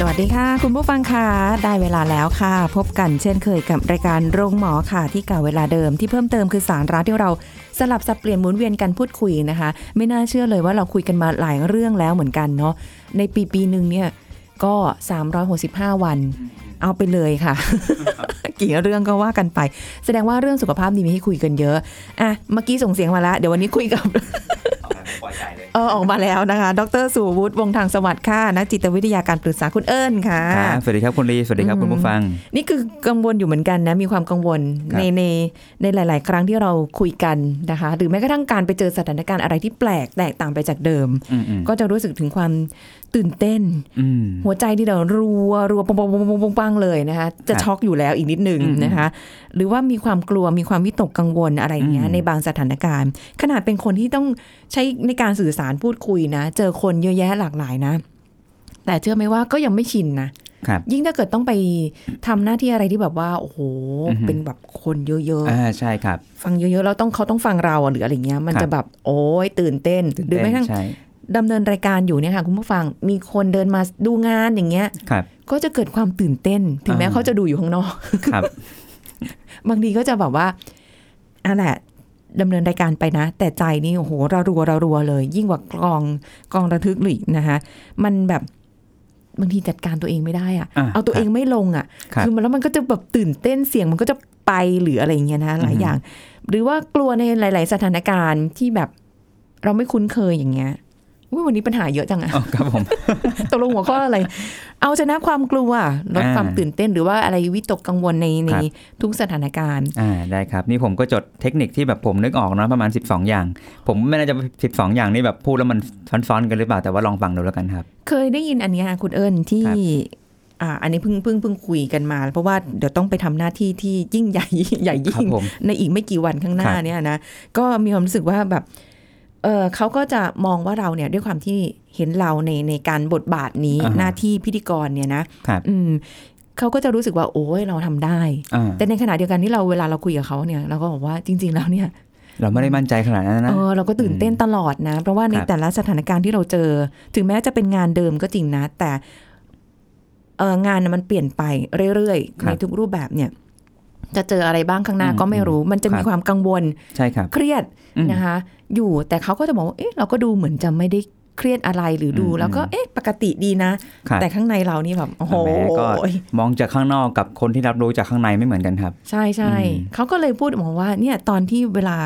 สวัสดีค่ะ คุณผู้ฟังค่ะได้เวลาแล้วค่ะ พบกันเช่นเคยกับรายการโรงหมอค่ะ ที่เก่าเวลาเดิมที่เพิ่มเติมคือสารร้าที่เราสลับสับเปลี่ยนหมุนเวียนกันพูดคุยนะคะ ไม่น่าเชื่อเลยว่าเราคุยกันมาหลายเรื่องแล้วเหมือนกันเนาะในปีปีหนึ่งเนี่ยก็ 365 วัน เอาไปเลยค่ะ กี่เรื่องก็ว่ากันไป แสดงว่าเรื่องสุขภาพดีมีให้คุยกันเยอะอะเมื่อกี้ส่งเสียงมาแล้วเดี๋ยววันนี้คุยกับ เออออกมาแล้วนะคะ ดรสุวุฒิวงศ์ทางสวัสดิ์ค่ะนักจิตวิทยาการปรึกษาคุณเอิญค่ะครับสวัสดีครับคุณลีสวัสดีครับอืมคุณผู้ฟัง นี่คือกังวลอยู่เหมือนกันนะ มีความกังวลครับในในในหลาย ๆ ครั้งที่เราคุยกันนะคะ หรือแม้กระทั่งการไปเจอสถานการณ์อะไรที่แปลกแตกต่างไปจากเดิมอืมอืมก็จะรู้สึกถึงความ ตื่นเต้นอืมหัวใจที่เรารัวรัวปังปังปังปังปังปังเลยนะคะจะครับช็อกอยู่แล้วอีกนิดหนึ่งอืมนะคะ หรือว่ามีความกลัวมีความวิตกกังวลอะไรอย่างเงี้ยอืมในบางสถานการณ์ ขนาดเป็นคนที่ต้องใช้ในการสื่อสารพูดคุยนะ เจอคนเยอะแยะหลากหลายนะ แต่เชื่อไหมว่าก็ยังไม่ชินนะครับยิ่งถ้าเกิดต้องไปทำหน้าที่อะไรที่แบบว่า โอ้โหอือฮึเป็นแบบคนเยอะอ่าใช่ครับๆฟังเยอะๆแล้วต้องเขาต้องฟังเราอะหรืออะไรเงี้ย มันครับจะแบบโอ้ยตื่นเต้นตื่นหรือเต้แม้กระทั่นงใช่ ดำเนินรายการอยู่เนี่ยค่ะคุณผู้ฟังมีคนเดินมาดูงานอย่างเงี้ยครับก็จะเกิดความตื่นเต้น ถึงแม้อ่าเขาจะดูอยู่ข้างนอกครับ บางทีก็จะแบบว่าอะแหละดำเนินรายการไปนะ แต่ใจนี่โอ้โหระรัวระรัวเลย ยิ่งกว่ากลองกลองระทึกหรืออีกนะคะมันแบบบางทีจัดการตัวเองไม่ได้อะอ่าเอาตัวเองไม่ลงอะครับคือมันแล้วมันก็จะแบบตื่นเต้นเสียงมันก็จะไปหรืออะไรอย่างเงี้ยนะหลายอือฮึอย่าง หรือว่ากลัวในหลาย ๆ สถานการณ์ที่แบบเราไม่คุ้นเคยอย่างเงี้ยอุ๊ย วันนี้ปัญหาเยอะจังอะอ๋อครับผมตกลงหัวข้ออะไร เอาชนะความกลัวลดอ่าความตื่นเต้นหรือว่าอะไรวิตกกังวลในในครับทุกสถานการณ์อ่าได้ครับ นี่ผมก็จดเทคนิคที่แบบผมนึกออกนะประมาณ 12 อย่าง ผมไม่น่าจะ 12 อย่างนี่แบบพูดแล้วมันซ้อนๆกันหรือเปล่าแต่ว่าลองฟังดูแล้วกันครับ เคยได้ยินอันเนี้ยคุณเอิญที่ครับอ่าอันนี้เพิ่งเพิ่งเพิ่งคุยกันมา เพราะว่าเดี๋ยวต้องไปทำหน้าที่ที่ยิ่งใหญ่ใหญ่ครัยิ่บงผมในอีกไม่กี่วันข้างหน้าครับเนี่ยนะก็มีความรู้สึกว่าแบบ เออเขาก็จะมองว่าเราเนี่ยด้วยความที่เห็นเราในในการบทบาทนี้อ่าฮะหน้าที่พิธีกรเนี่ยนะครับอืมเขาก็จะรู้สึกว่าโอ้ยเราทำได้อ่าแต่ในขณะเดียวกันที่เราเวลาเราคุยกับเขาเนี่ยเราก็บอกว่าจริง ๆ แล้วเนี่ยเราไม่ได้มั่นใจขนาดนั้นนะเออเราก็ตื่นเต้นตลอดนะ เพราะว่าในครับแต่ละสถานการณ์ที่เราเจอ ถึงแม้จะเป็นงานเดิมก็จริงนะ แต่เอองานน่ะมันเปลี่ยนไปเรื่อยๆในทุกรูปแบบเนี่ย จะเจออะไรบ้างข้างหน้าก็ไม่รู้ มันจะมีความกังวลใช่ครับเครียดอืมนะคะ อยู่แต่เขาก็จะบอกว่าเอ๊ะเราก็ดูเหมือนจะไม่ได้เครียดอะไรหรือดูอืมแล้วก็เอ๊ะปกติดีนะครับแต่ข้างในเรานี่แบบโอ้โหแหมก็มองจากข้างนอกกับคนที่รับรู้จากข้างในไม่เหมือนกันครับ ใช่ใช่อืมเขาก็เลยพูดบอกว่าเนี่ยตอนที่เวลา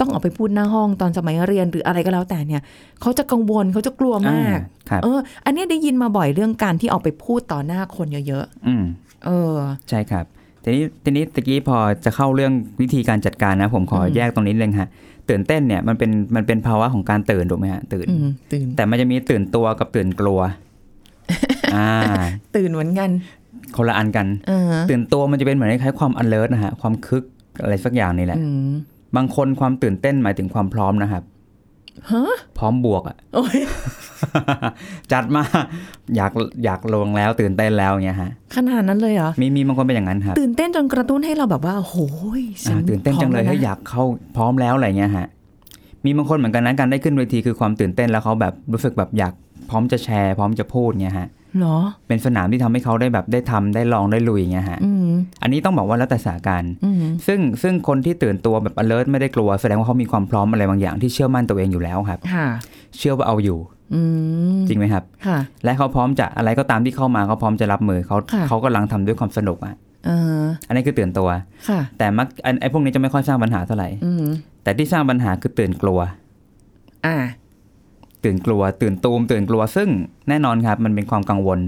ต้องออกไปพูดหน้าห้องตอนสมัยเรียนหรืออะไรก็แล้วแต่เนี่ยเขาจะกังวลเขาจะกลัวมากอ่ครับเออ อันเนี้ยได้ยินมาบ่อยเรื่องการที่ออกไปพูดต่อหน้าคนเยอะอืมๆเออ ใช่ครับ ทีนี้ทีนี้ตะกี้พอจะเข้าเรื่องวิธีการจัดการนะ ผมขออมแยกตรงนี้เลยฮะตื่นเต้นเนี่ยมันเป็นมันเป็นภาวะของการตื่นถูกไหมฮะตื่นอืมตื่น แต่มันจะมีตื่นตัวกับตื่นกลัวอ่าตื่นเหมือนกันคนละอันกันเออตื่นตัวมันจะเป็นเหมือนคล้ายๆความ alert นะฮะความคึกอะไรสักอย่างนี่แหละอืมบางคนความตื่นเต้นหมายถึงความพร้อมนะครับ ฮะพร้อมบวกอะโอ้ยจัดมา อยากอยากลงแล้วตื่นเต้นแล้วอย่างเงี้ยฮะ ขนาดนั้นเลยเหรอ มีมีบางคนเป็นอย่างนั้นครับ ตื่นเต้นจนกระตุ้นให้เราแบบว่าโอ้โหยฉัอ่าตื่นเต้นจังเลยพร้ให้อมยอยากเข้าพร้อมแล้วอะไรเงี้ยฮะ มีบางคนเหมือนกันนะการได้ขึ้นเวทีคือความตื่นเต้นแล้วเขาแบบรู้สึกแบบอยากพร้อมจะแชร์ พร้อมจะพูดเงี้ยฮะเหรอเป็นสนามที่ทำให้เขาได้แบบได้ทำได้ลองได้ลุยเงี้ยฮะ อืมอันนี้ต้องบอกว่าแล้วแต่สถานการณ์อืมซึ่งซึ่งคนที่ตื่นตัวแบบ alert ไม่ได้กลัวแสดงว่าเขามีความพร้อมอะไรบางอย่างที่เชื่อมั่นตัวเองอยู่แล้วครับค่ะเชื่อว่าเอาอยู่อืมจริงไหมครับค่ะและเขาพร้อมจะอะไรก็ตามที่เข้ามาเขาพร้อมจะรับมือเขาค่ะเขากำลังทำด้วยความสนุกอะเอออันนี้คือตื่นตัวค่ะแต่มักอันไอ้พวกนี้จะไม่ค่อยสร้างปัญหาเท่าไหร่อืมแต่ที่สร้างปัญหาคือตื่นกลัว อ่า ตื่นกลัว ตื่นตูมตื่นกลัวซึ่งแน่นอนครับ มันเป็นความกังวล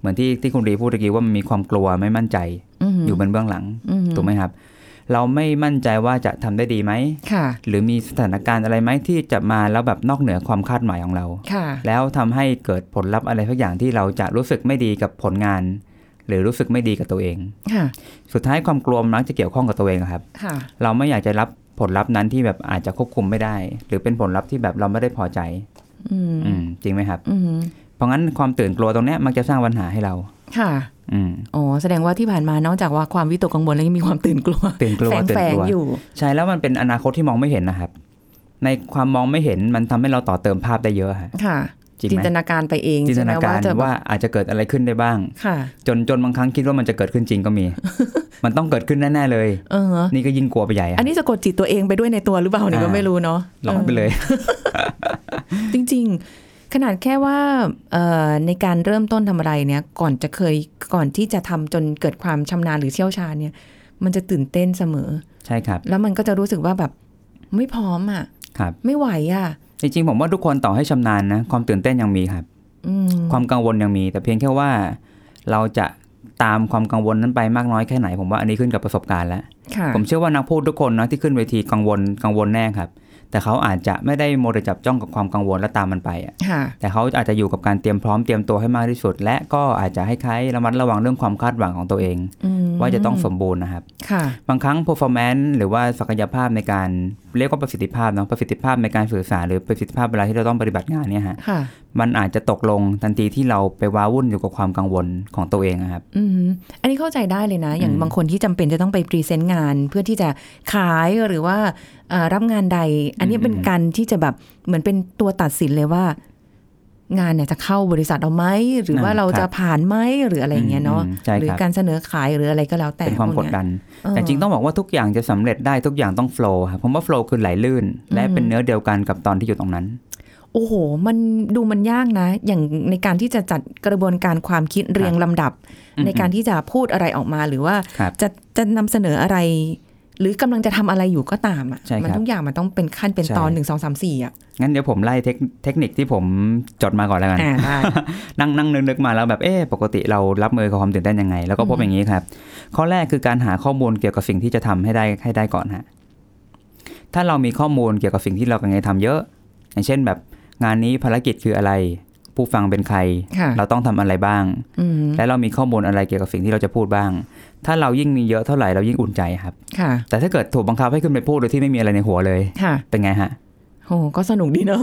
เหมือนที่ที่คุณรีพูดตะกี้ว่ามันมีความกลัวไม่มั่นใจอืมอยู่บนเบื้องหลังอืมถูกไหมครับ เราไม่มั่นใจว่าจะทำได้ดีไหมค่ะหรือมีสถานการณ์อะไรไหมที่จะมาแล้วแบบนอกเหนือความคาดหมายของเราค่ะแล้วทำให้เกิดผลลัพธ์อะไรสักอย่างที่เราจะรู้สึกไม่ดีกับผลงาน หรือรู้สึกไม่ดีกับตัวเองค่ะสุดท้ายความกลัวมักจะเกี่ยวข้องกับตัวเองอะครับค่ะเราไม่อยากจะรับผลลัพธ์นั้นที่แบบอาจจะควบคุมไม่ได้ หรือเป็นผลลัพธ์ที่แบบเราไม่ได้พอใจ อืมอืมจริงไหมครับอืม เพราะงั้นความตื่นกลัวตรงเนี้ยมักจะสร้างปัญหาให้เรา ค่ะอืมอ๋อแสดงว่าที่ผ่านมานอกจากว่าความวิตกกังวลแล้วยังมีความตื่นกลัวตื่นกลัวแฝงตื่แฝนงกลัวอยู่ ใช่แล้วมันเป็นอนาคตที่มองไม่เห็นนะครับ ในความมองไม่เห็นมันทำให้เราต่อเติมภาพได้เยอะฮะค่ะจริงจิไหนมตนาการไปเองจินตใช่ไหมนาการว่าจะว่าอาจจะเกิดอะไรขึ้นได้บ้างค่ะจนจนบางครั้งคิดว่ามันจะเกิดขึ้นจริงก็มี มันต้องเกิดขึ้นแน่ๆเลยเออนี่ก็ยิ่งกลัวไปใหญ่อะอันนี้สะกดจิตตัวเองไปด้วยในตัวหรือเปล่านี่ก็อ่าไม่รู้เนาะหลอนไปเลย จริง ๆ ขนาดแค่ว่าเอ่อในการเริ่มต้นทำอะไรเนี่ยก่อนจะเคยก่อนที่จะทำจนเกิดความชำนาญหรือเชี่ยวชาญเนี่ย มันจะตื่นเต้นเสมอ ใช่ครับ แล้วมันก็จะรู้สึกว่าแบบไม่พร้อมอะครับไม่ไหวอะจริงๆผมว่าทุกคนต่อให้ชำนาญนะความตื่นเต้นยังมีครับอืมความกังวลยังมี แต่เพียงแค่ว่าเราจะตามความกังวลนั้นไปมากน้อยแค่ไหน ผมว่าอันนี้ขึ้นกับประสบการณ์แล้วค่ะผมเชื่อว่านักพูดทุกคนนะที่ขึ้นเวทีกังวลกังวลแน่ครับ แต่เขาอาจจะไม่ได้โมเดลจับจ้องกับความกังวลและตามมันไปอะค่ะแต่เขาอาจจะอยู่กับการเตรียมพร้อมเตรียมตัวให้มากที่สุด และก็อาจจะให้คล้ายระมัดระวังเรื่องความคาดหวังของตัวเองอืมว่าจะต้องสมบูรณ์นะครับค่ะบางครั้ง performance หรือว่าศักยภาพในการเรียกว่าประสิทธิภาพเนาะประสิทธิภาพในการสื่อสารหรือประสิทธิภาพเวลาที่เราต้องปฏิบัติงานเนี่ยฮะค่ะมันอาจจะตกลงทันทีที่เราไปว้าวุ่นอยู่กับความกังวลของตัวเองอะครับอืมอันนี้เข้าใจได้เลยนะ อย่างอืมบางคนที่จำเป็นจะต้องไป present งาน เพื่อที่จะขายหรือว่าเอ่อรับงานใด อันนี้เป็นการที่จะแบบเหมือนเป็นตัวตัดสินเลยว่า งานเนี่ยจะเข้าบริษัทเราไหมหรือว่าเราจะผ่านไหมหรืออะไรอย่างเงี้ยเนาะอืมใช่หรือครับการเสนอขายหรืออะไรก็แล้วแต่เป็นความพกวดเนี้ยดันเออแต่จริงต้องบอกว่าทุกอย่างจะสำเร็จได้ทุกอย่างต้อง flow ครับผมว่า flow คือไหลลื่น และเป็นเนื้อเดียวกันกับตอนที่อยู่ตรงนั้นโอ้โห มันดูมันยากนะ อย่างในการที่จะจัดกระบวนการความคิดเรียงลำดับอืมในการที่จะพูดอะไรออกมาหรือว่าครับจะจะนำเสนออะไร หรือกำลังจะทำอะไรอยู่ก็ตามอะใช่ครับมัทุกอย่างมันต้องเป็นขั้นเป็นใช่ตอนหนึ่งสองสามสี่อะงั้นเดี๋ยวผมไล่เทคเทคนิคที่ผมจดมาก่อนแล้วกันอ่าได้นั่งนั่งนึกนึกมาแล้วแบบเอ๊ะปกติเรารับมือกับความตื่นเต้นยังไง แล้วก็พบอืมอย่างนี้ครับ ข้อแรกคือการหาข้อมูลเกี่ยวกับสิ่งที่จะทำให้ได้ให้ได้ก่อนฮะถ้าเรามีข้อมูลเกี่ยวกับสิ่งที่เรากำลังจะทำเยอะ อย่างเช่นแบบงานนี้ภารกิจคืออะไร ผู้ฟังเป็นใครค่ะเราต้องทำอะไรบ้างอืมและเรามีข้อมูลอะไรเกี่ยวกับสิ่งที่เราจะพูดบ้าง ถ้าเรายิ่งมีเยอะเท่าไหร่เรายิ่งอุ่นใจครับค่ะแต่ถ้าเกิดถูกบังคับให้ขึ้นไปพูดโดยที่ไม่มีอะไรในหัวเลยค่ะเป็นไงฮะโอ้ก็สนุกดีเนอะ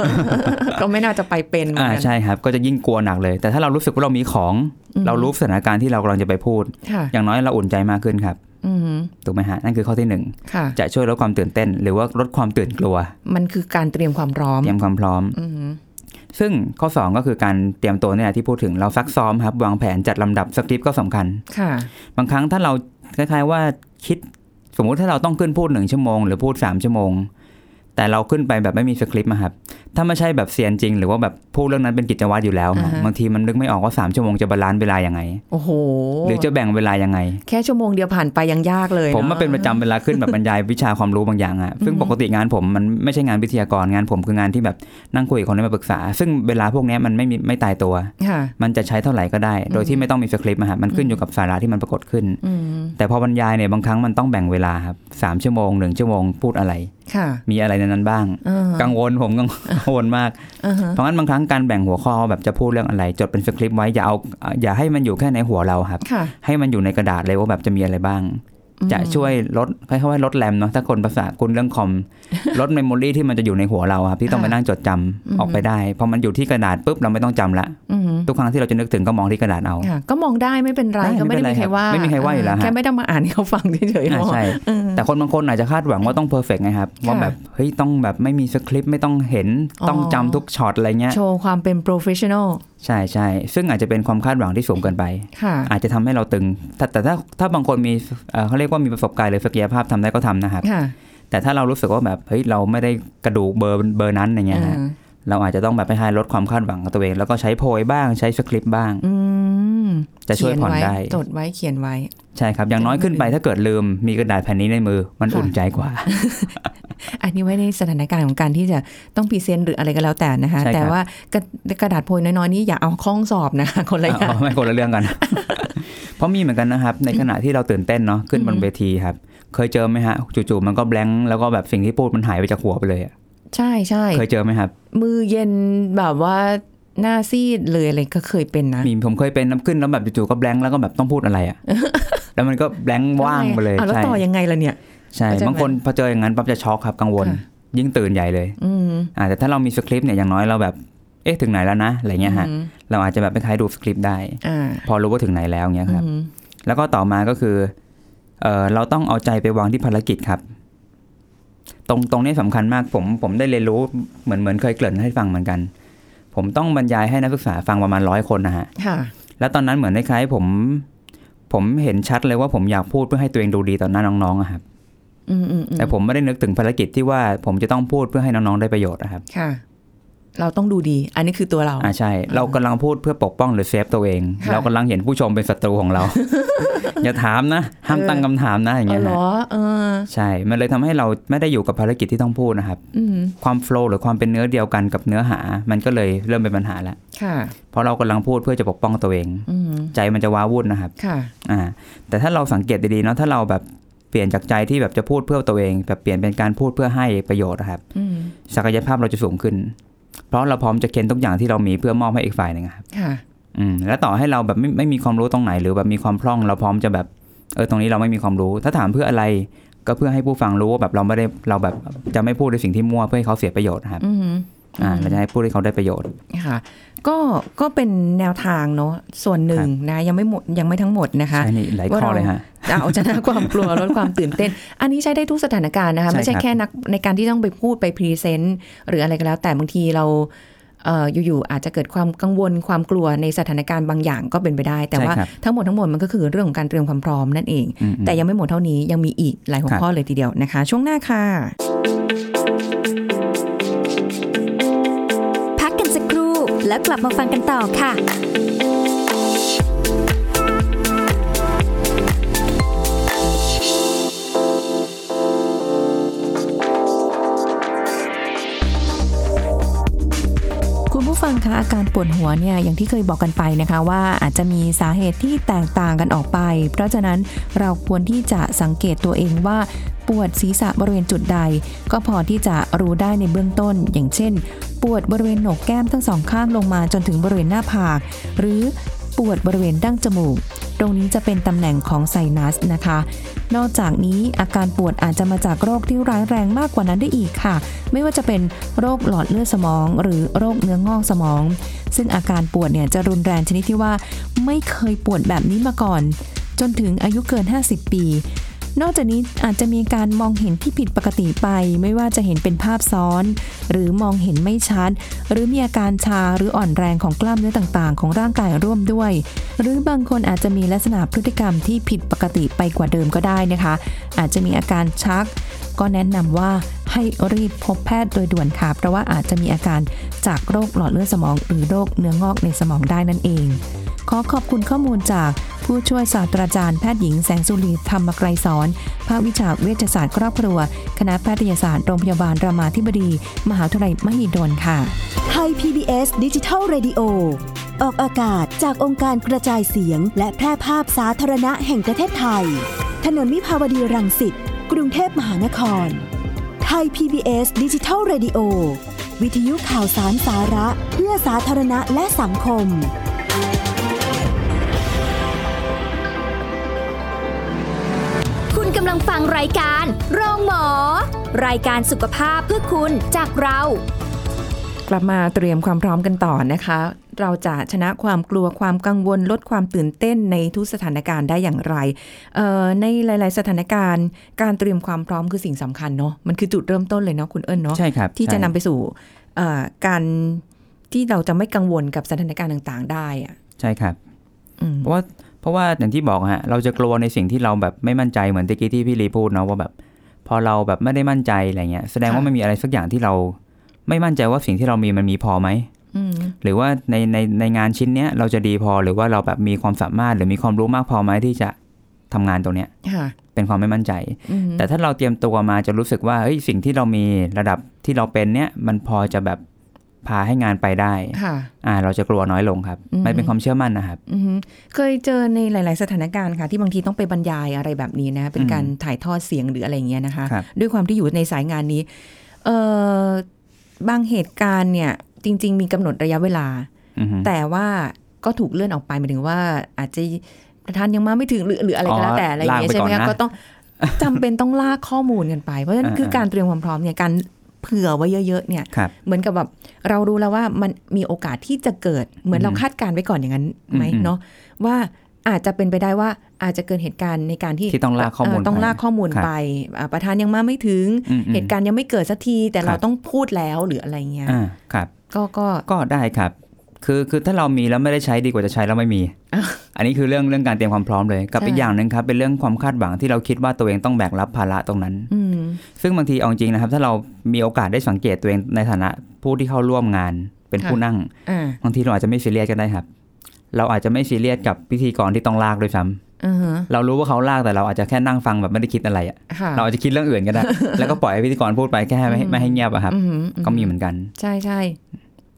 ก็ไม่น่าจะไปเป็นเหมือนอ่ากันใช่ครับ ก็จะยิ่งกลัวหนักเลย แต่ถ้าเรารู้สึกว่าเรามีของอืมเรารู้สถานการณ์ที่เรากำลังจะไปพูดค่ะอย่างน้อยเราอุ่นใจมากขึ้นครับอืมถูกไหมฮะ นั่นคือข้อที่หนึ่งค่ะจะช่วยลดความตื่นเต้น หรือว่าลดความตื่นกลัว มันคือการเตรียมความพร้อม เตรียมความพร้อมอืม ซึ่งข้อ 2 ก็คือการเตรียมตัวเนี่ยแหละที่พูดถึงเราซักซ้อมครับ วางแผนจัดลำดับสคริปต์ก็สำคัญค่ะ บางครั้งถ้าเราคล้ายๆว่าคิดสมมุติถ้าเราต้องขึ้นพูดหนึ่งชั่วโมง หรือพูด3ชั่วโมง แต่เราขึ้นไปแบบไม่มีสคริปต์อะครับ ถ้าไม่ใช่แบบเซียนจริง หรือว่าแบบพูดเรื่องนั้นเป็นกิจวัตรอยู่แล้วฮะอ่าฮะบางทีมันนึกไม่ออกว่า3ชั่วโมงจะ balance เวลายังไงโอ้โหหรือจะแบ่งเวลายังไง แค่ชั่วโมงเดียวผ่านไปยังยากเลย ผมมาเป็นประจำเวลาขึ้นแบบบรรยายวิชาความรู้บางอย่างอะซึ่งปกติงานผมมันไม่ใช่งานวิทยากรงานผมคืองานที่แบบนั่งคุยกับคนแล้วมาปรึกษา ซึ่งเวลาพวกเนี้ยมันไม่มีไม่ตายตัวค่ะมันจะใช้เท่าไหร่ก็ได้ โดยที่ไม่ต้องมีสคริปต์อะฮะมันขึ้นอยู่กับสาระที่มันปรากฏขึ้นอืมแต่พอบรรยายเนี่ยบางครั้งมันต้องแบ่งเวลาครับสามชั่วโมงหนึ่งชั่วโมงพูดอะไรค่ะมีอะไรในนั้นบ้างเออกังวลผมกังกังวลมากอ่าฮะเพราะงั้นบางครั้งการแบ่งหัวข้อแบบจะพูดเรื่องอะไร จดเป็นสคริปต์ไว้อย่าเอาอย่าให้มันอยู่แค่ในหัวเราครับค่ะให้มันอยู่ในกระดาษเลยว่าแบบจะมีอะไรบ้าง จะช่วยลดคล้ายๆว่าลดแรมเนาะถ้าคนภาษาคุณเรื่องคอมลด memory ที่มันจะอยู่ในหัวเราครับที่ต้องไปนั่งจดจำออกไปได้พอมันอยู่ที่กระดาษปุ๊บเราไม่ต้องจำละอืมทุกครั้งที่เราจะนึกถึงก็มองที่กระดาษเอาค่ะก็มองได้ไม่เป็นไรได้ก็ไม่ได้ไม่มีเป็นไรใครว่าไม่มีใครว่าอยู่แล้วฮะแค่ไม่ต้องมาอ่านให้เขาฟังเฉยๆอ่าเนาะใช่เออแต่คนบางคนอาจจะคาดหวังว่าต้อง perfect ไงครับว่าแบบเฮ้ยต้องแบบไม่มีสคริปต์ไม่ต้องเห็นอ๋อต้องจำทุกช็อตอะไรเงี้ยโชว์ความเป็น professional ใช่ใช่ซึ่งอาจจะเป็นความคาดหวังที่สูงเกินไปค่ะอาจจะทำให้เราตึงแต่แต่ถ้าถ้าบางคนมีเอ่อเขาเรียกว่ามีประสบการณ์หรือศักยภาพทำได้ก็ทำนะครับค่ะแต่ถ้าเรารู้สึกว่าแบบเฮ้ยเราไม่ได้กระดูกเบอร์เบอร์นั้นอย่างเงี้ยฮะอืมเราอาจจะต้องแบบไปให้ลดความคาดหวังกับตัวเอง แล้วก็ใช้โพยบ้างใช้สคริปต์บ้างอืม จะช่วยผ่อนได้เขีไจดไว้เขียนไว้ ใช่ครับ อย่างน้อยขึ้นไปถ้าเกิดลืมมีกระดาษแผ่นนี้ในมือมันค่ะอุ่นใจกว่า อันนี้ไว้ในสถานการณ์ของการที่จะต้อง present หรืออะไรก็แล้วแต่นะคะใช่ครับแต่ว่ากระกระดาษโพยน้อยๆนี้อย่าเอาเข้าห้องสอบนะคะคนละอย่างอ๋อไม่คนละเรื่องกัน เพราะมีเหมือนกันนะครับ ในขณะที่เราตื่นเต้นเนาะขึ้นบนอืมเวทีครับ เคยเจอไหมฮะจู่ๆมันก็ blank แล้วก็แบบสิ่งที่พูดมันหายไปจากหัวไปเลยอะใช่ใช่เคยเจอไหมครับ มือเย็นแบบว่า หน้าซีดเลยอะไรก็เคยเป็นนะ มีผมเคยเป็นน้ำขึ้นแล้วแบบจู่ๆก็ blank แล้วก็แบบต้องพูดอะไรอะแล้วมันก็แบงค์ว่างไปเลยอ้าวแล้วใช่ต่อยังไงล่ะเนี่ย ใช่เข้าใจไหมบางคนพอเจออย่างนั้นปั๊บจะช็อกครับกังวลค่ะยิ่งตื่นใหญ่เลยอืมอ่าแต่ถ้าเรามีสคริปต์เนี่ยอย่างน้อยเราแบบเอ๊ะถึงไหนแล้วนะอะไรเงี้ยฮะอืมเราอาจจะแบบไปคล้ายๆดูสคริปต์ได้อ่าพอรู้ว่าถึงไหนแล้วเงี้ยครับอืมแล้วก็ต่อมาก็คือเออเราต้องเอาใจไปวางที่ภารกิจครับ ตรงตรงนี้สำคัญมากผมผมได้เรียนรู้เหมือนเหมือนเคยเกริ่นให้ฟังเหมือนกัน ผมต้องบรรยายให้นักศึกษาฟังประมาณร้อยคนนะฮะค่ะแล้วตอนนั้นเหมือนคล้ายๆผม ผมเห็นชัดเลยว่าผมอยากพูดเพื่อให้ตัวเองดูดีต่อหน้าน้องๆอะครับอืมอืมอืมแต่ผมไม่ได้นึกถึงภารกิจที่ว่าผมจะต้องพูดเพื่อให้น้องๆได้ประโยชน์นะครับ ค่ะ เราต้องดูดี อันนี้คือตัวเรา อ่าใช่ เรากำลังพูดเพื่อปกป้องหรือเซฟตัวเองค่ะเรากำลังเห็นผู้ชมเป็นศัตรูของเรา อย่าถามนะ ห้ามตั้งคำถามนะอย่างอ๋เงี้อยเหรฮะอเออใช่ มันเลยทำให้เราไม่ได้อยู่กับภารกิจที่ต้องพูดนะครับอืมความโฟล์หรือความเป็นเนื้อเดียวกันกับเนื้อหา มันก็เลยเริ่มเป็นปัญหาแล้วค่ะเพราะเรากำลังพูดเพื่อจะปกป้องตัวเองอืมใจมันจะว้าวุ่นนะครับค่ะอ่าแต่ถ้าเราสังเกตดีๆเนาะถ้าเราแบบเปลี่ยนจากใจที่แบบจะพูดเพื่อตัวเอง แบบเปลี่ยนเป็นการพูดเพื่อให้ประโยชน์นะครับอืมศักยภาพเราจะสูงขึ้น เพราะเราพร้อมจะเค้นทุกอย่างที่เรามีเพื่อมอบให้อีกฝ่ายหนึ่งครับค่ะ อืมแล้วต่อให้เราแบบไม่ไม่มีความรู้ตรงไหน หรือแบบมีความพร่องเราพร้อมจะแบบเออตรงนี้เราไม่มีความรู้ ถ้าถามเพื่ออะไรก็เพื่อให้ผู้ฟังรู้ว่าแบบเราไม่ได้เราแบบจะไม่พูดในสิ่งที่มั่วเพื่อให้เขาเสียประโยชน์นะครับอืมอ่าเราจะให้พูดให้เขาได้ประโยชน์ค่ะก็ก็เป็นแนวทางเนาะส่วนหนึ่งนะยังไม่หมดยังไม่ทั้งหมดนะคะใช่นี่หลายข้อเลยฮะเอาชนะความกลัวลดความตื่นเต้น อันนี้ใช้ได้ทุกสถานการณ์นะคะใช่ไม่ใช่ครับแค่นักในการที่ต้องไปพูดไปพรีเซนต์หรืออะไรก็แล้ว แต่บางทีเราเอ่ออยู่ๆอาจจะเกิดความกังวลความกลัวในสถานการณ์บางอย่างก็เป็นไปได้ แต่ว่าใช่ครับทั้งหมดทั้งมวลมันก็คือเรื่องของการเตรียมความพร้อมนั่นเองอืมแต่ยังไม่หมดเท่านี้ยังมีอีกหลายหัวครับข้อเลยทีเดียวนะคะ ช่วงหน้าค่ะ พักกันสักครู่แล้วกลับมาฟังกันต่อค่ะ ผู้ฟังคะอาการปวดหัวเนี่ยอย่างที่เคยบอกกันไปนะคะว่าอาจจะมีสาเหตุที่แตกต่างกันออกไป เพราะฉะนั้นเราควรที่จะสังเกตตัวเองว่าปวดศีรษะบริเวณจุดใด ก็พอที่จะรู้ได้ในเบื้องต้น อย่างเช่น ปวดบริเวณโหนกแก้มทั้งสองข้างลงมาจนถึงบริเวณหน้าผาก หรือปวดบริเวณดั้งจมูก ตรงนี้จะเป็นตำแหน่งของไซนัสนะคะ นอกจากนี้อาการปวดอาจจะมาจากโรคที่ร้ายแรงมากกว่านั้นได้อีกค่ะ ไม่ว่าจะเป็นโรคหลอดเลือดสมอง หรือโรคเนื้องอกสมอง ซึ่งอาการปวดเนี่ยจะรุนแรงชนิดที่ว่า ไม่เคยปวดแบบนี้มาก่อน จนถึงอายุเกิน 50 ปี นอกจากนี้อาจจะมีการมองเห็นที่ผิดปกติไป ไม่ว่าจะเห็นเป็นภาพซ้อน หรือมองเห็นไม่ชัด หรือมีอาการชาหรืออ่อนแรงของกล้ามเนื้อต่างๆ ของร่างกายร่วมด้วย หรือบางคนอาจจะมีลักษณะพฤติกรรมที่ผิดปกติไปกว่าเดิมก็ได้นะคะ อาจจะมีอาการชัก ก็แนะนำว่าให้รีบพบแพทย์โดยด่วนค่ะ เพราะว่าอาจจะมีอาการจากโรคหลอดเลือดสมอง หรือโรคเนื้องอกในสมองได้นั่นเอง ขอขอบคุณข้อมูลจากผู้ช่วยศาสตราจารย์แพทย์หญิงแสงสุรีธรรมไกรสอนภาควิชาเวชศาสตร์ครอบครัว คณะแพทยศาสตร์โรงพยาบาลรามาธิบดี มหาวิทยาลัยมหิดลค่ะไทย PBS ดิจิทัล Radio ออกอากาศจากองค์การกระจายเสียง และแพร่ภาพสาธารณะแห่งประเทศไทย ถนนมิภาวดีรังสิต กรุงเทพมหานคร ไทย PBS ดิจิทัล Radio วิทยุข่าวสารสาระ เพื่อสาธารณะและสังคมำลังฟังรายการโรงหมอ รายการสุขภาพเพื่อคุณจากเรา กลับมาเตรียมความพร้อมกันต่อนะคะ เราจะชนะความกลัวความกังวลลดความตื่นเต้นในทุกสถานการณ์ได้อย่างไรเอ่อในหลาย ๆ สถานการณ์ การเตรียมความพร้อมคือสิ่งสำคัญเนาะมันคือจุดเริ่มต้นเลยเนาะคุณเอิญเนาะใช่ครับที่จะใช่นำไปสู่เอ่อการที่เราจะไม่กังวลกับสถานการณ์ต่าง ๆ ได้อะใช่ครับอืมเพราะว่า เพราะว่าอย่างที่บอกฮะเราจะกลัวในสิ่งที่เราแบบไม่มั่นใจเหมือนตะกี้ที่พี่ลีพูดเนาะว่าแบบ พอเราแบบไม่ได้มั่นใจอะไรเงี้ยแสดงว่ามันมีอะไรสักอย่างที่เรา ไม่มั่นใจว่าสิ่งที่เรามีมันมีพอไหมอืมหรือว่าในในในงานชิ้นเนี้ยเราจะดีพอหรือว่าเราแบบมีความสามารถหรือมีความรู้มากพอไหมที่จะทำงานตรงเนี้ยค่ะเป็นความไม่มั่นใจอืมแต่ถ้าเราเตรียมตัวมาจะรู้สึกว่าเฮ้ยสิ่งที่เรามีระดับที่เราเป็นเนี้ยมันพอจะแบบ พาให้งานไปได้ค่ะอ่า เราจะกลัวน้อยลงครับอืมมันเป็นความเชื่อมั่นนะครับอือฮึเคยเจอในหลาย ๆ สถานการณ์ค่ะ ที่บางทีต้องไปบรรยายอะไรแบบนี้นะ เป็นการถ่ายทอดเสียงหรืออะไรอย่างเงี้ยนะคะครับด้วยความที่อยู่ในสายงานนี้ เอ่อบางเหตุการณ์เนี่ย จริง ๆ มีกำหนดระยะเวลาอือฮึแต่ว่าก็ถูกเลื่อนออกไปหมายถึงว่าอาจจะประธานยังมาไม่ถึงหรือหรืออะไรก็แล้วแต่อะไรอย่างเงี้ยลากไปใช่ไหมก่อนคะนะก็ต้องจำเป็นต้องลากข้อมูลกันไป เพราะฉะนั้นอ่าคือการเตรียมความพร้อมเนี่ยการ เผื่อไว้เยอะๆเนี่ยครับเหมือนกับแบบเรารู้แล้วว่ามันมีโอกาสที่จะเกิดเหมือนเราคาดการณ์ไว้ก่อนอย่างนั้นไหมอืมเนาะว่าอาจจะเป็นไปได้ว่าอาจจะเกิดเหตุการณ์ในการที่ที่ต้องลากข้อมูลเต้องไปลากข้อมูลครับไปอ่าประธานยังมาไม่ถึงอืมอืมเหตุการณ์ยังไม่เกิดสักที แต่ครับเราต้องพูดแล้วหรืออะไรเงี้ยอ่าครับก็ก็ก็ได้ครับ คือคือถ้าเรามีแล้วไม่ได้ใช้ดีกว่าจะใช้แล้วไม่มีอะอันนี้คือเรื่องเรื่องการเตรียมความพร้อมเลย กับใช่อีกอย่างหนึ่งครับเป็นเรื่องความคาดหวังที่เราคิดว่าตัวเองต้องแบกรับภาระตรงนั้นอืม ซึ่งบางทีเอาจริงนะครับ ถ้าเรามีโอกาสได้สังเกตตัวเองในฐานะผู้ที่เข้าร่วมงานเป็นผู้นั่งอ่าบางทีเราอาจจะไม่ซีเรียสก็ได้ครับ เราอาจจะไม่ซีเรียสกับพิธีกรที่ต้องลากด้วยซ้ำอือฮะเรารู้ว่าเขาลากแต่เราอาจจะแค่นั่งฟังแบบไม่ได้คิดอะไรอะค่ะเราอาจจะคิดเรื่องอื่นก็ได้ แล้วก็ปล่อยให้พิธีกรพูดไปแค่ไม่ให้ไม่ให้เงียบอะครับอืมก็มีเหมือนกัน ใช่ใช่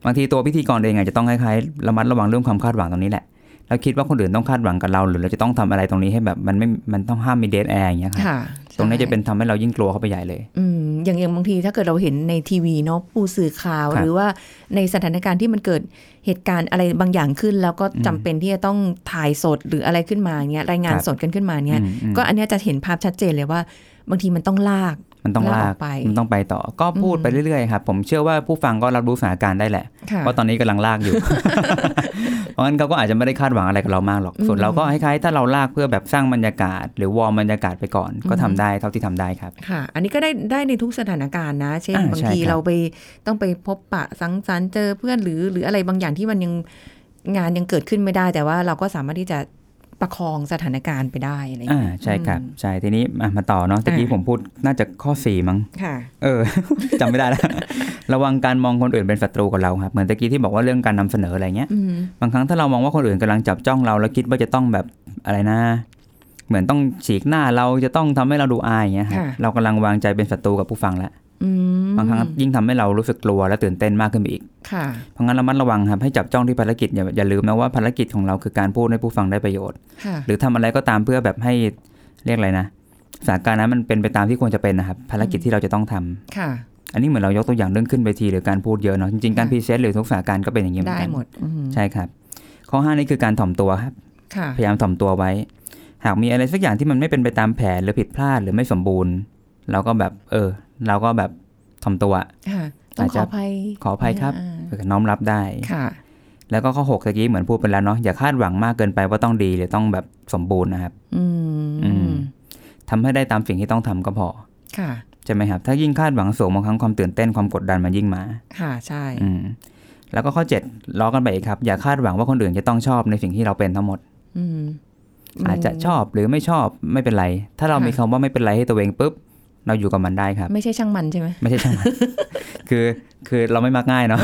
บางทีตัวพิธีกรเองอาจจะต้องคล้ายๆระมัดระวังเรื่องความคาดหวังตรงนี้แหละเราคิดว่าคนอื่นต้องคาดหวังกับเรา หรือเราจะต้องทำอะไรตรงนี้ให้แบบมันไม่มันต้องห้ามมีเดทแอร์อย่างเงี้ยครับค่ะตรงนี้ใช่จะเป็นทำให้เรายิ่งกลัวเข้าไปใหญ่เลย อืมอย่างอย่างบางทีถ้าเกิดเราเห็นในทีวีเนาะผู้สื่อข่าวครับหรือว่าในสถานการณ์ที่มันเกิดเหตุการณ์อะไรบางอย่างขึ้น แล้วก็จำเป็นที่จะต้องถ่ายสดหรืออะไรขึ้นมาเงี้ยรายงานครับสดกันขึ้นมาเนี้ยอืมอืมก็อันเนี้ยจะเห็นภาพชัดเจนเลยว่า บางทีมันต้องลากมันต้องลาลากกออกไป มันต้องไปต่อ ก็พูดไปเรื่อยๆครับ ผมเชื่อว่าผู้ฟังก็รับรู้สถานการณ์ได้แหละค่ะว่าตอนนี้กำลังลากอยู่เพ ราะงั้นเขาก็อาจจะไม่ได้คาดหวังอะไรกับเรามากหรอก ส่วนเราก็คล้ายๆถ้าเราลากเพื่อแบบสร้างบรรยากาศ หรือวอร์มบรรยากาศไปก่อน ก็ทำได้เท่าที่ทำได้ครับ ค่ะ อันนี้ก็ได้ได้ในทุกสถานการณ์นะ เช่นอ่าบางใช่ทีครับเราไปต้องไปพบปะสังสรรค์เจอเพื่อนหรือหรืออะไรบางอย่างที่มันยังงานยังเกิดขึ้นไม่ได้ แต่ว่าเราก็สามารถที่จะประคองสถานการณ์ไปได้อะไรอย่างอ่าเงี้ยใช่ครับ ใช่ทีนี้อะมาต่อเนาะตะกี้อ่าผมพูดน่าจะข้อสี่มั้งค่ะ เออจำไม่ได้แล้ว ระวังการมองคนอื่นเป็นศัตรูกับเราครับเหมือนตะกี้ที่บอกว่าเรื่องการนำเสนออะไรเงี้ยอืมบางครั้งถ้าเรามองว่าคนอื่นกำลังจับจ้องเรา แล้วคิดว่าจะต้องแบบอะไรนะ เหมือนต้องฉีกหน้าเราจะต้องทำให้เราดูอายอย่างเงี้ยครับค่ะเรากำลังวางใจเป็นศัตรูกับผู้ฟังแล้วอืมบางครั้งยิ่งทำให้เรารู้สึกกลัวและตื่นเต้นมากขึ้นไปอีกค่ะเพราะงั้นระมัดระวังครับให้จับจ้องที่ภารกิจอย่าอย่าลืมนะว่าภารกิจของเราคือการพูดให้ผู้ฟังได้ประโยชน์ค่ะหรือทำอะไรก็ตามเพื่อแบบให้เรียกอะไรนะสถานการณ์นั้นมันเป็นไปตามที่ควรจะเป็นนะครับ ภารกิจที่เราจะต้องทำค่ะ อันนี้เหมือนเรายกตัวอย่างเรื่องขึ้นเวทีหรือการพูดเยอะเนาะจริงๆการค่ะ present หรือทุกสถานการณ์ก็เป็นอย่างนี้เหมือได้นกันหมดอืมใช่ครับ ข้อห้านี่คือการถ่อมตัวครับค่ะพยายามถ่อมตัวไว้ หากมีอะไรสักอย่างที่มันไม่เป็นไปตามแผนหรือผิดพลาดหรือไม่สมบูรณ์เราก็แบบ เออ เราก็แบบถ่อมตัวค่ะต้องอาจขจะออภัยขออภัยครับอ่าเออน้อมรับได้ค่ะ แล้วก็ข้อหกตะกี้เหมือนพูดไปแล้วเนาะอย่าคาดหวังมากเกินไปว่าต้องดีหรือต้องแบบสมบูรณ์นะครับ อืมอืมทำให้ได้ตามสิ่งที่ต้องทำก็พอ ค่ะ ใช่ไหมครับ ถ้ายิ่งคาดหวังสูงบางครั้งความตื่นเต้นความกดดันมันยิ่งมา ค่ะใช่อืมแล้วก็ข้อเจ็ดล้อกันไปอีกครับ อย่าคาดหวังว่าคนอื่นจะต้องชอบในสิ่งที่เราเป็นทั้งหมดอืมอาจจะชอบหรือไม่ชอบไม่เป็นไร ถ้าเราค่ะมีคำว่าไม่เป็นไรให้ตัวเองปุ๊บเราอยู่กับมันได้ครับ ไม่ใช่ช่างมันใช่ไหมไม่ใช่ช่างมัน คือคือเราไม่มักง่ายเนาะ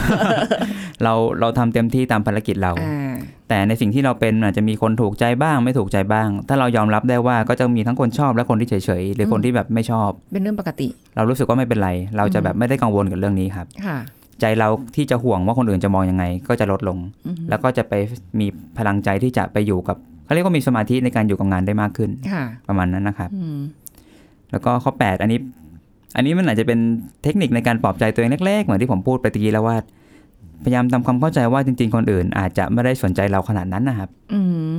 เราเราทำเต็มที่ตามภารกิจเราอ่า แต่ในสิ่งที่เราเป็นอาจจะมีคนถูกใจบ้างไม่ถูกใจบ้าง ถ้าเรายอมรับได้ว่าก็จะมีทั้งคนชอบและคนที่เฉยๆหรือคนที่แบบไม่ชอบ เป็นเรื่องปกติ เรารู้สึกว่าไม่เป็นไร เราจะแบบไม่ได้กังวลกับเรื่องนี้ครับค่ะใจเราที่จะห่วงว่าคนอื่นจะมองยังไง ก็จะลดลงอืมแล้วก็จะไปมีพลังใจที่จะไปอยู่กับเขาเรียกว่ามีสมาธิในการอยู่กับงานได้มากขึ้นค่ะประมาณนั้นนะครับอืมแล้วก็ข้อ 8 อันนี้ อันนี้มันอาจจะเป็นเทคนิคในการปลอบใจตัวเองเล็กๆ เหมือนที่ผมพูดไปตะกี้แล้วว่า พยายามทำความเข้าใจว่าจริง ๆ คนอื่น อาจจะไม่ได้สนใจเราขนาดนั้นนะครับ อืม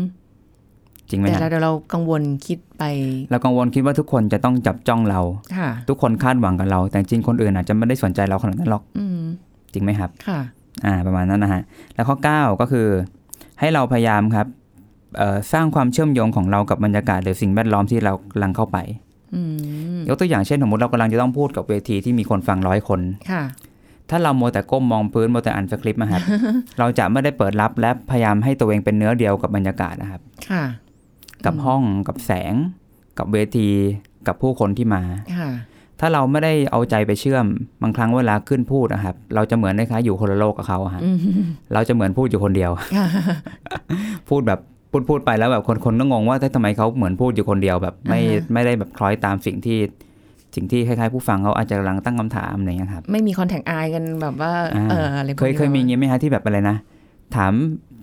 จริงไหมแต่ครับเราเดี๋ยวเรากังวลคิดไป เรากังวลคิดว่าทุกคนจะต้องจับจ้องเราค่ะ ทุกคนคาดหวังกับเรา แต่จริงคนอื่นอาจจะไม่ได้สนใจเราขนาดนั้นหรอกอืมจริงไหมครับ ค่ะ อ่า ประมาณนั้นนะฮะ แล้วข้อ 9 ก็คือ ให้เราพยายามครับเอ่อสร้างความเชื่อมโยงของเรากับบรรยากาศหรือสิ่งแวดล้อมที่เรากำลังเข้าไปอืมยกตัวอย่างเช่นสมมติเรากำลังจะต้องพูดกับเวทีที่มีคนฟังร้อยคน ค่ะ ถ้าเราโมวแต่ก้มมองพื้นโมวแต่อ่านสคริปต์นะครับ เราจะไม่ได้เปิดรับและพยายามให้ตัวเองเป็นเนื้อเดียวกับบรรยากาศนะครับ ค่ะ กับห้องกับแสง กับเวที กับผู้คนที่มาค่ะถ้าเราไม่ได้เอาใจไปเชื่อมบางครั้งเวลาขึ้นพูดนะครับ เราจะเหมือนคล้ายๆอยู่คนละโลกกับเขาอะฮะอืมเราจะเหมือนพูดอยู่คนเดียวค่ะพูดแบบพูดพูดไปแล้วแบบคนคนก็งงว่าทำไมเขาเหมือนพูดอยู่คนเดียวแบบไม่อ่าฮะไม่ได้แบบคล้อยตามสิ่งที่ สิ่งที่คล้ายๆผู้ฟังเขาอาจจะกำลังตั้งคำถามอะไรอย่างเงี้ยครับไม่มีคอนแทคไอกันแบบว่าอ่าเอออะไรพวกเคยนี้เคยมีอย่างงี้ไหมฮะที่แบบอะไรนะ ถาม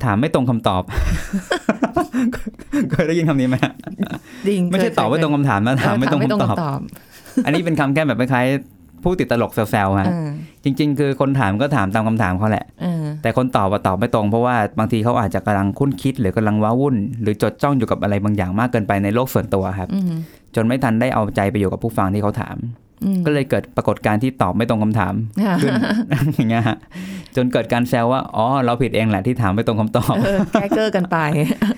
ถามไม่ตรงคำตอบ เคยได้ยินคำนี้ไหมฮะจริงไม่ใช่ตอบไม่ตรงคำถามนะเออถามไม่ตรงไม่ตรงคำตอบคำตอบ อันนี้เป็นคำแค่แบบคล้ายๆผู้ติดตลกแซวๆฮะเออจริง ๆ คือคนถามก็ถามตามคำถามเขาแหละเออ แต่คนตอบว่าตอบไม่ตรงเพราะว่าบางทีเขาอาจจะกำลังคุ้นคิด หรือกำลังว้าวุ่น หรือจดจ้องอยู่กับอะไรบางอย่างมากเกินไปในโลกส่วนตัวครับอืมจนไม่ทันได้เอาใจไปอยู่กับผู้ฟังที่เขาถามอืมก็เลยเกิดปรากฏการณ์ที่ตอบไม่ตรงคำถามค่ะขึ้นอย่างเงี้ยฮะจนเกิดการแซวว่าอ๋อเราผิดเองแหละที่ถามไม่ตรงคำตอบเออแก้เกอร์กันไป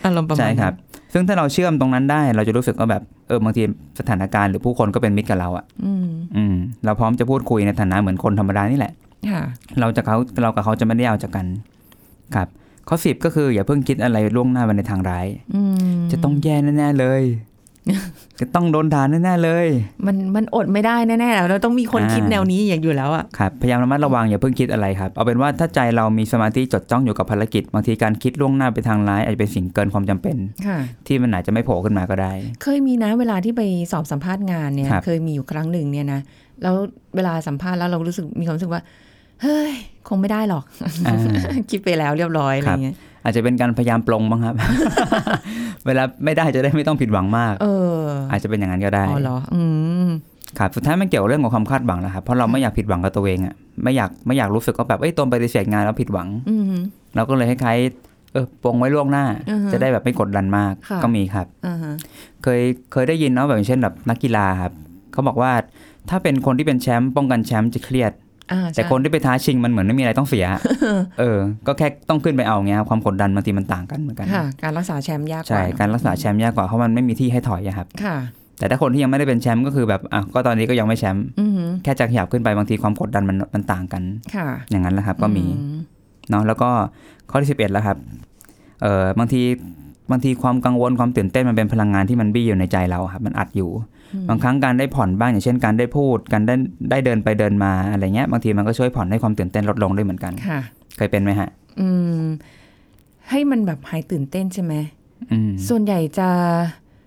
อารมณ์ประมาณใช่ครับ ซึ่งถ้าเราเชื่อมตรงนั้นได้ เราจะรู้สึกว่าแบบเออบางทีสถานการณ์หรือผู้คนก็เป็นมิตรกับเราอะอืมอืมเราพร้อมจะพูดคุยในฐานะเหมือนคนธรรมดานี่แหละค่ะ เราจะเขาเรากับเขาจะไม่ได้เอาจากกัน ครับข้อสิบก็คือ อย่าเพิ่งคิดอะไรล่วงหน้าไปในทางร้ายอืมจะต้องแย่แน่ๆเลย จะต้องโดนด่าแน่ๆเลย มันมันอดไม่ได้แน่ๆแล้วเราต้องมีคนอ่าคิดแนวนี้อย่างอยู่แล้วอะครับพยายามระมัดระวังอย่าเพิ่งคิดอะไรครับเอาเป็นว่าถ้าใจเรามีสมาธิจดจ้องอยู่กับภารกิจบางทีการคิดล่วงหน้าไปทางร้ายอาจจะเป็นสิ่งเกินความจำเป็นค่ะที่มันอาจจะไม่โผล่ขึ้นมาก็ได้ เคยมีนะเวลาที่ไปสอบสัมภาษณ์งานเนี่ยครับเคยมีอยู่ครั้งหนึ่งเนี่ยนะแล้วเวลาสัมภาษณ์แล้วเรารู้สึกมีความรู้สึกว่า เฮ้ย คงไม่ได้หรอกอ่าคิดไปแล้วเรียบร้อยอะไรครับเงี้ยอาจจะเป็นการพยายามปลงบ้างครับ เวลาไม่ได้จะได้ไม่ต้องผิดหวังมาก เออ อาจจะเป็นอย่างนั้นก็ได้อ๋อเหรออืมครับสุดท้ายมันเกี่ยวกับเรื่องของความคาดหวังนะครับเพราะเราไม่อยากผิดหวังกับตัวเองอะไม่อยากไม่อยากรู้สึกว่าแบบเอ้ยตนปฏิเสธงานแล้วผิดหวังอืมเราก็เลยคล้ายๆเออปลงไว้ล่วงหน้าอือฮะจะได้แบบไม่กดดันมากค่ะก็มีครับอ่าฮะเคยเคยได้ยินเนาะแบบอย่างเช่นแบบนักกีฬาครับเขาบอกว่าถ้าเป็นคนที่เป็นแชมป์ป้องกันแชมป์จะเครียดอ่า แต่ใช่คนที่ไปท้าชิงมันเหมือนไม่มีอะไรต้องเสีย เออ ก็แค่ต้องขึ้นไปเอาเงี้ยครับความกดดันบางทีมันต่างกันเหมือนกันค่ะการรักษาแชมป์ยากกใช่ว่าการรักษาแชมป์ยากกว่าเพราะมันไม่มีที่ให้ถอยอะครับค่ะแต่ถ้าคนที่ยังไม่ได้เป็นแชมป์ก็คือแบบอะก็ตอนนี้ก็ยังไม่แชมป์อืมแค่จะขยับขึ้นไปบางทีความกดดันมันมันต่างกันค่ะอย่างนั้นแหละครับ ก็มีอืเนาะแล้วก็ข้อที่11แล้วครับเออบางทีบางทีความกังวลความตื่นเต้นมันเป็นพลังงานที่มันบี้อยู่ในใจเราครับ มันอัดอยู่ บางครั้งการได้ผ่อนบ้างอย่างเช่นการได้พูด การได้ได้เดินไปเดินมาอะไรเงี้ยบางทีมันก็ช่วยผ่อนให้ความตื่นเต้นลดลงด้วยเหมือนกันค่ะเคยเป็นไหมฮะ อืม ให้มันแบบหายตื่นเต้นใช่ไหมอืมส่วนใหญ่จะ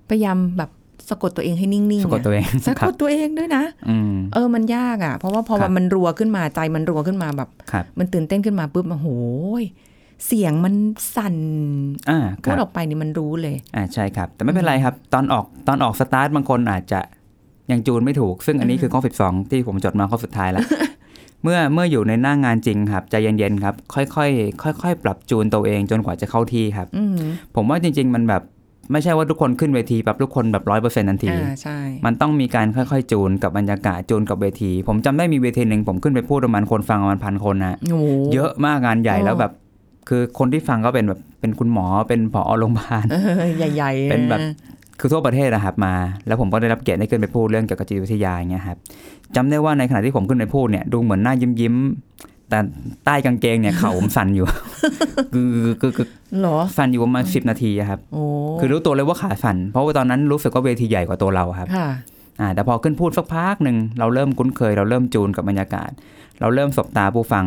พยายามแบบสะกดตัวเองให้นิ่งๆสะกดตัวเองสะครักบดตัวเองด้วยนะอืมเออมันยากอะ เพราะว่าพอครับมันรัวขึ้นมาใจมันรัวขึ้นมาแบบครับมันตื่นเต้นขึ้นมาปุ๊บโอ้โหย เสียงมันสั่นอ่าคพูรัดบออกไปนี่มันรู้เลย อ่าใช่ครับ แต่ไม่เป็นไรครับ ตอนออกตอนออกสตาร์ทบางคนอาจจะยังจูนไม่ถูก ซึ่งอันนี้คือข้อ 12 ที่ผมจดมาข้อสุดท้ายแล้ว เมื่อเมื่ออยู่ในหน้างานจริงครับ ใจเย็นๆครับ ค่อยๆค่อยๆปรับจูนตัวเองจนกว่าจะเข้าที่ครับอืมผมว่าจริง ๆ มันแบบไม่ใช่ว่าทุกคนขึ้นเวทีแบบทุกคนแบบร้อยเปอร์เซ็นต์ทันทีอ่าใช่มันต้องมีการค่อยๆ จูนกับบรรยากาศจูนกับเวที ผมจำได้มีเวทีหนึ่งผมขึ้นไปพูดประมาณคนฟังประมาณพันคนนะโอ้โหเยอะมากงานใหญ่อ๋อแล้วแบบ คือคนที่ฟังก็เป็นแบบเป็นคุณหมอเป็นผอโรงพยาบาลเออใหญ่ๆเป็นแบบะคือทั่วประเทศนะครับมา แล้วผมก็ได้รับเกียรติได้ขึ้นไปพูดเรื่องเกี่ยวกับจิตวิทยาอย่างเงี้ยครับจำได้ว่าในขณะที่ผมขึ้นไปพูดเนี่ยดูเหมือนหน้ายิ้มยิ้มๆแต่ใต้กางเกงเนี่ยเข่าผมสั่นอยู่คือคือคือเหรอสั่นอยู่ประมาณสิบนาทีอะครับโอ้คือรู้ตัวเลยว่าขาสั่นเพราะว่าตอนนั้นรู้สึกว่าเวทีใหญ่กว่าตัวเราครับค่ะอ่าแต่พอขึ้นพูดสักพักหนึ่งเราเริ่มคุ้นเคย เราเริ่มจูนกับบรรยากาศ เราเริ่มสบตาผู้ฟัง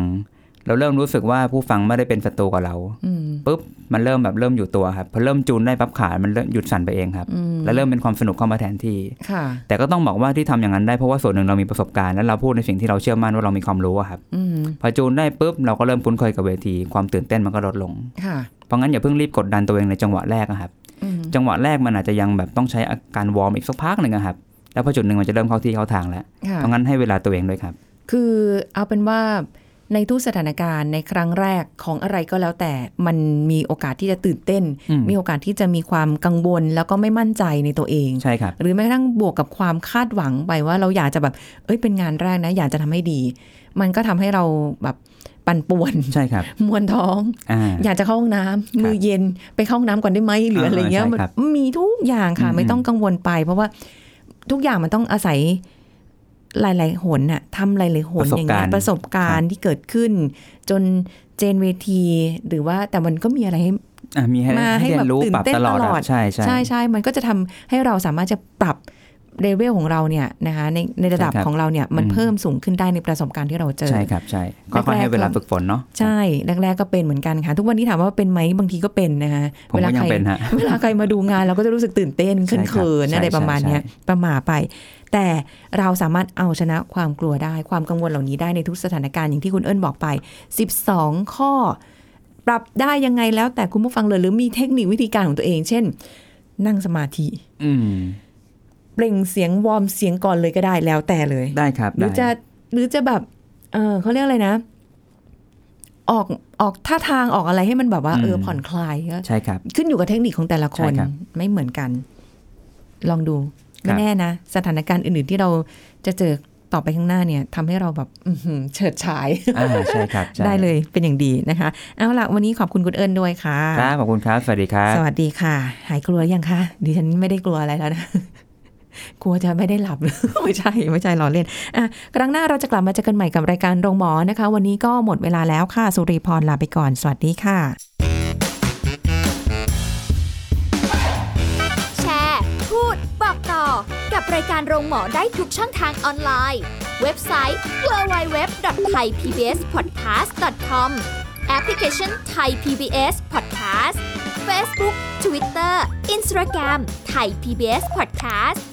เราเริ่มรู้สึกว่าผู้ฟังไม่ได้เป็นศัตรูกับเราอืมปุ๊บมันเริ่มแบบเริ่มอยู่ตัวครับพอเริ่มจูนได้ปั๊บขามันเริ่มหยุดสั่นไปเองครับอืมแล้วเริ่มเป็นความสนุกเข้ามาแทนที่ค่ะแต่ก็ต้องบอกว่าที่ทำอย่างนั้นได้เพราะว่าส่วนหนึ่งเรามีประสบการณ์และเราพูดในสิ่งที่เราเชื่อมั่นว่าเรามีความรู้อะครับอืมพอจูนได้ปุ๊บเราก็เริ่มคุ้นเคยกับเวทีความตื่นเต้นมันก็ลดลงค่ะเพราะงั้นอย่าเพิ่งรีบกดดันตัวเองในจังหวะแรกอะครับอืมจังหวะแรกมันอาจจะยังแบบต้องใช้อาการวอร์มอีกสักพักหนึ่งอะครับแล้วพอจุดหนึ่งมันจะเริ่มเข้าที่เข้าทางแล้วค่ะเพราะงั้นให้เวลาตัวเองด้วยครับ คือเอาเป็นว่า ในทุกสถานการณ์ในครั้งแรกของอะไรก็แล้วแต่มันมีโอกาสที่จะตื่นเต้นอืมมีโอกาสที่จะมีความกังวล แล้วก็ไม่มั่นใจในตัวเองใช่ครับหรือแม้กระทั่งบวกกับความคาดหวังไปว่าเราอยากจะแบบเอ้ยเป็นงานแรกนะ อยากจะทำให้ดี มันก็ทำให้เราแบบปั่นป่วนใช่ครับมวนท้องอ่าอยากจะเข้าห้องน้ำมือเย็นไปเข้าห้องน้ำก่อนได้ไหมหรืออะไรเงี้ยอ่าใช่มันครับมีทุกอย่างค่ะอืมไม่ต้องกังวลไป เพราะว่าทุกอย่างมันต้องอาศัย หลาย ๆ หนน่ะทำหลาย ๆ หนอย่างเงี้ยประสบการณ์ที่เกิดขึ้น จนเจนเวที หรือว่าแต่มันก็มีอะไรให้อะมีให้มาให้ให้เรียแบบนรู้ตื่นปรับเต้นตลอดตลอดอะใช่ใช่ใช่ใช่มันก็จะทำให้เราสามารถจะปรับ เลเวลของเราเนี่ยนะคะในในระดับใช่ครับของเราเนี่ยมันอืมเพิ่มสูงขึ้นได้ในประสบการณ์ที่เราเจอ ใช่ครับใช่ก็ค่อยให้เวลาฝึกฝนเนาะใช่แรกๆก็เป็นเหมือนกันค่ะ ทุกวันนี้ถามว่าเป็นไหมบางทีก็เป็นนะคะผมก็ยังใครเป็นฮะเวลาใครมาดูงานเราก็จะรู้สึกตื่นเต้นใช่ขึ้นครับเขินใช่อะไรประมาณเนี้ยใช่ประหมาไป แต่เราสามารถเอาชนะความกลัวได้ความกังวลเหล่านี้ได้ในทุกสถานการณ์อย่างที่คุณเอิญบอกไป 12 ข้อ ปรับได้ยังไงแล้วแต่คุณผู้ฟังเลยหรือมีเทคนิควิธีการของตัวเอง เช่น นั่งสมาธิ อืม เปล่งเสียงวอร์มเสียงก่อนเลยก็ได้แล้วแต่เลยได้ครับ หรือได้จะหรือจะแบบ เออเขาเรียกอะไรนะ ออกออกท่าทางออกอะไรให้มันแบบว่าอืมเออผ่อนคลายก็ใช่ครับ ขึ้นอยู่กับเทคนิคของแต่ละคนใช่ครับไม่เหมือนกัน ลองดูครัไม่บแน่นะ สถานการณ์อื่น ๆ ที่เราจะเจอต่อไปข้างหน้าเนี่ยทำให้เราแบบอื้อหือเฉิดฉายอ่าใช่ครับใช่ได้เลยเป็นอย่างดีนะคะ เอาละวันนี้ขอบคุณคุณเอิญด้วยค่ะครับขอบคุณครับ สวัสดีครับ สวัสดีค่ะ หายกลัวยังคะดิฉันไม่ได้กลัวอะไรแล้วนะ กลัวจะไม่ได้หลับ ไม่ใช่ ไม่ใช่ล้อเล่น อะ ครั้งหน้าเราจะกลับมาเจอกันใหม่กับรายการโรงหมอนะคะ วันนี้ก็หมดเวลาแล้วค่ะ สุริพรลาไปก่อน สวัสดีค่ะ แชร์ พูด บอกต่อ กับรายการโรงหมอได้ทุกช่องทางออนไลน์ เว็บไซต์ www.thaipbspodcast.com แอปพลิเคชัน Thai PBS Podcast Facebook Twitter Instagram Thai PBS Podcast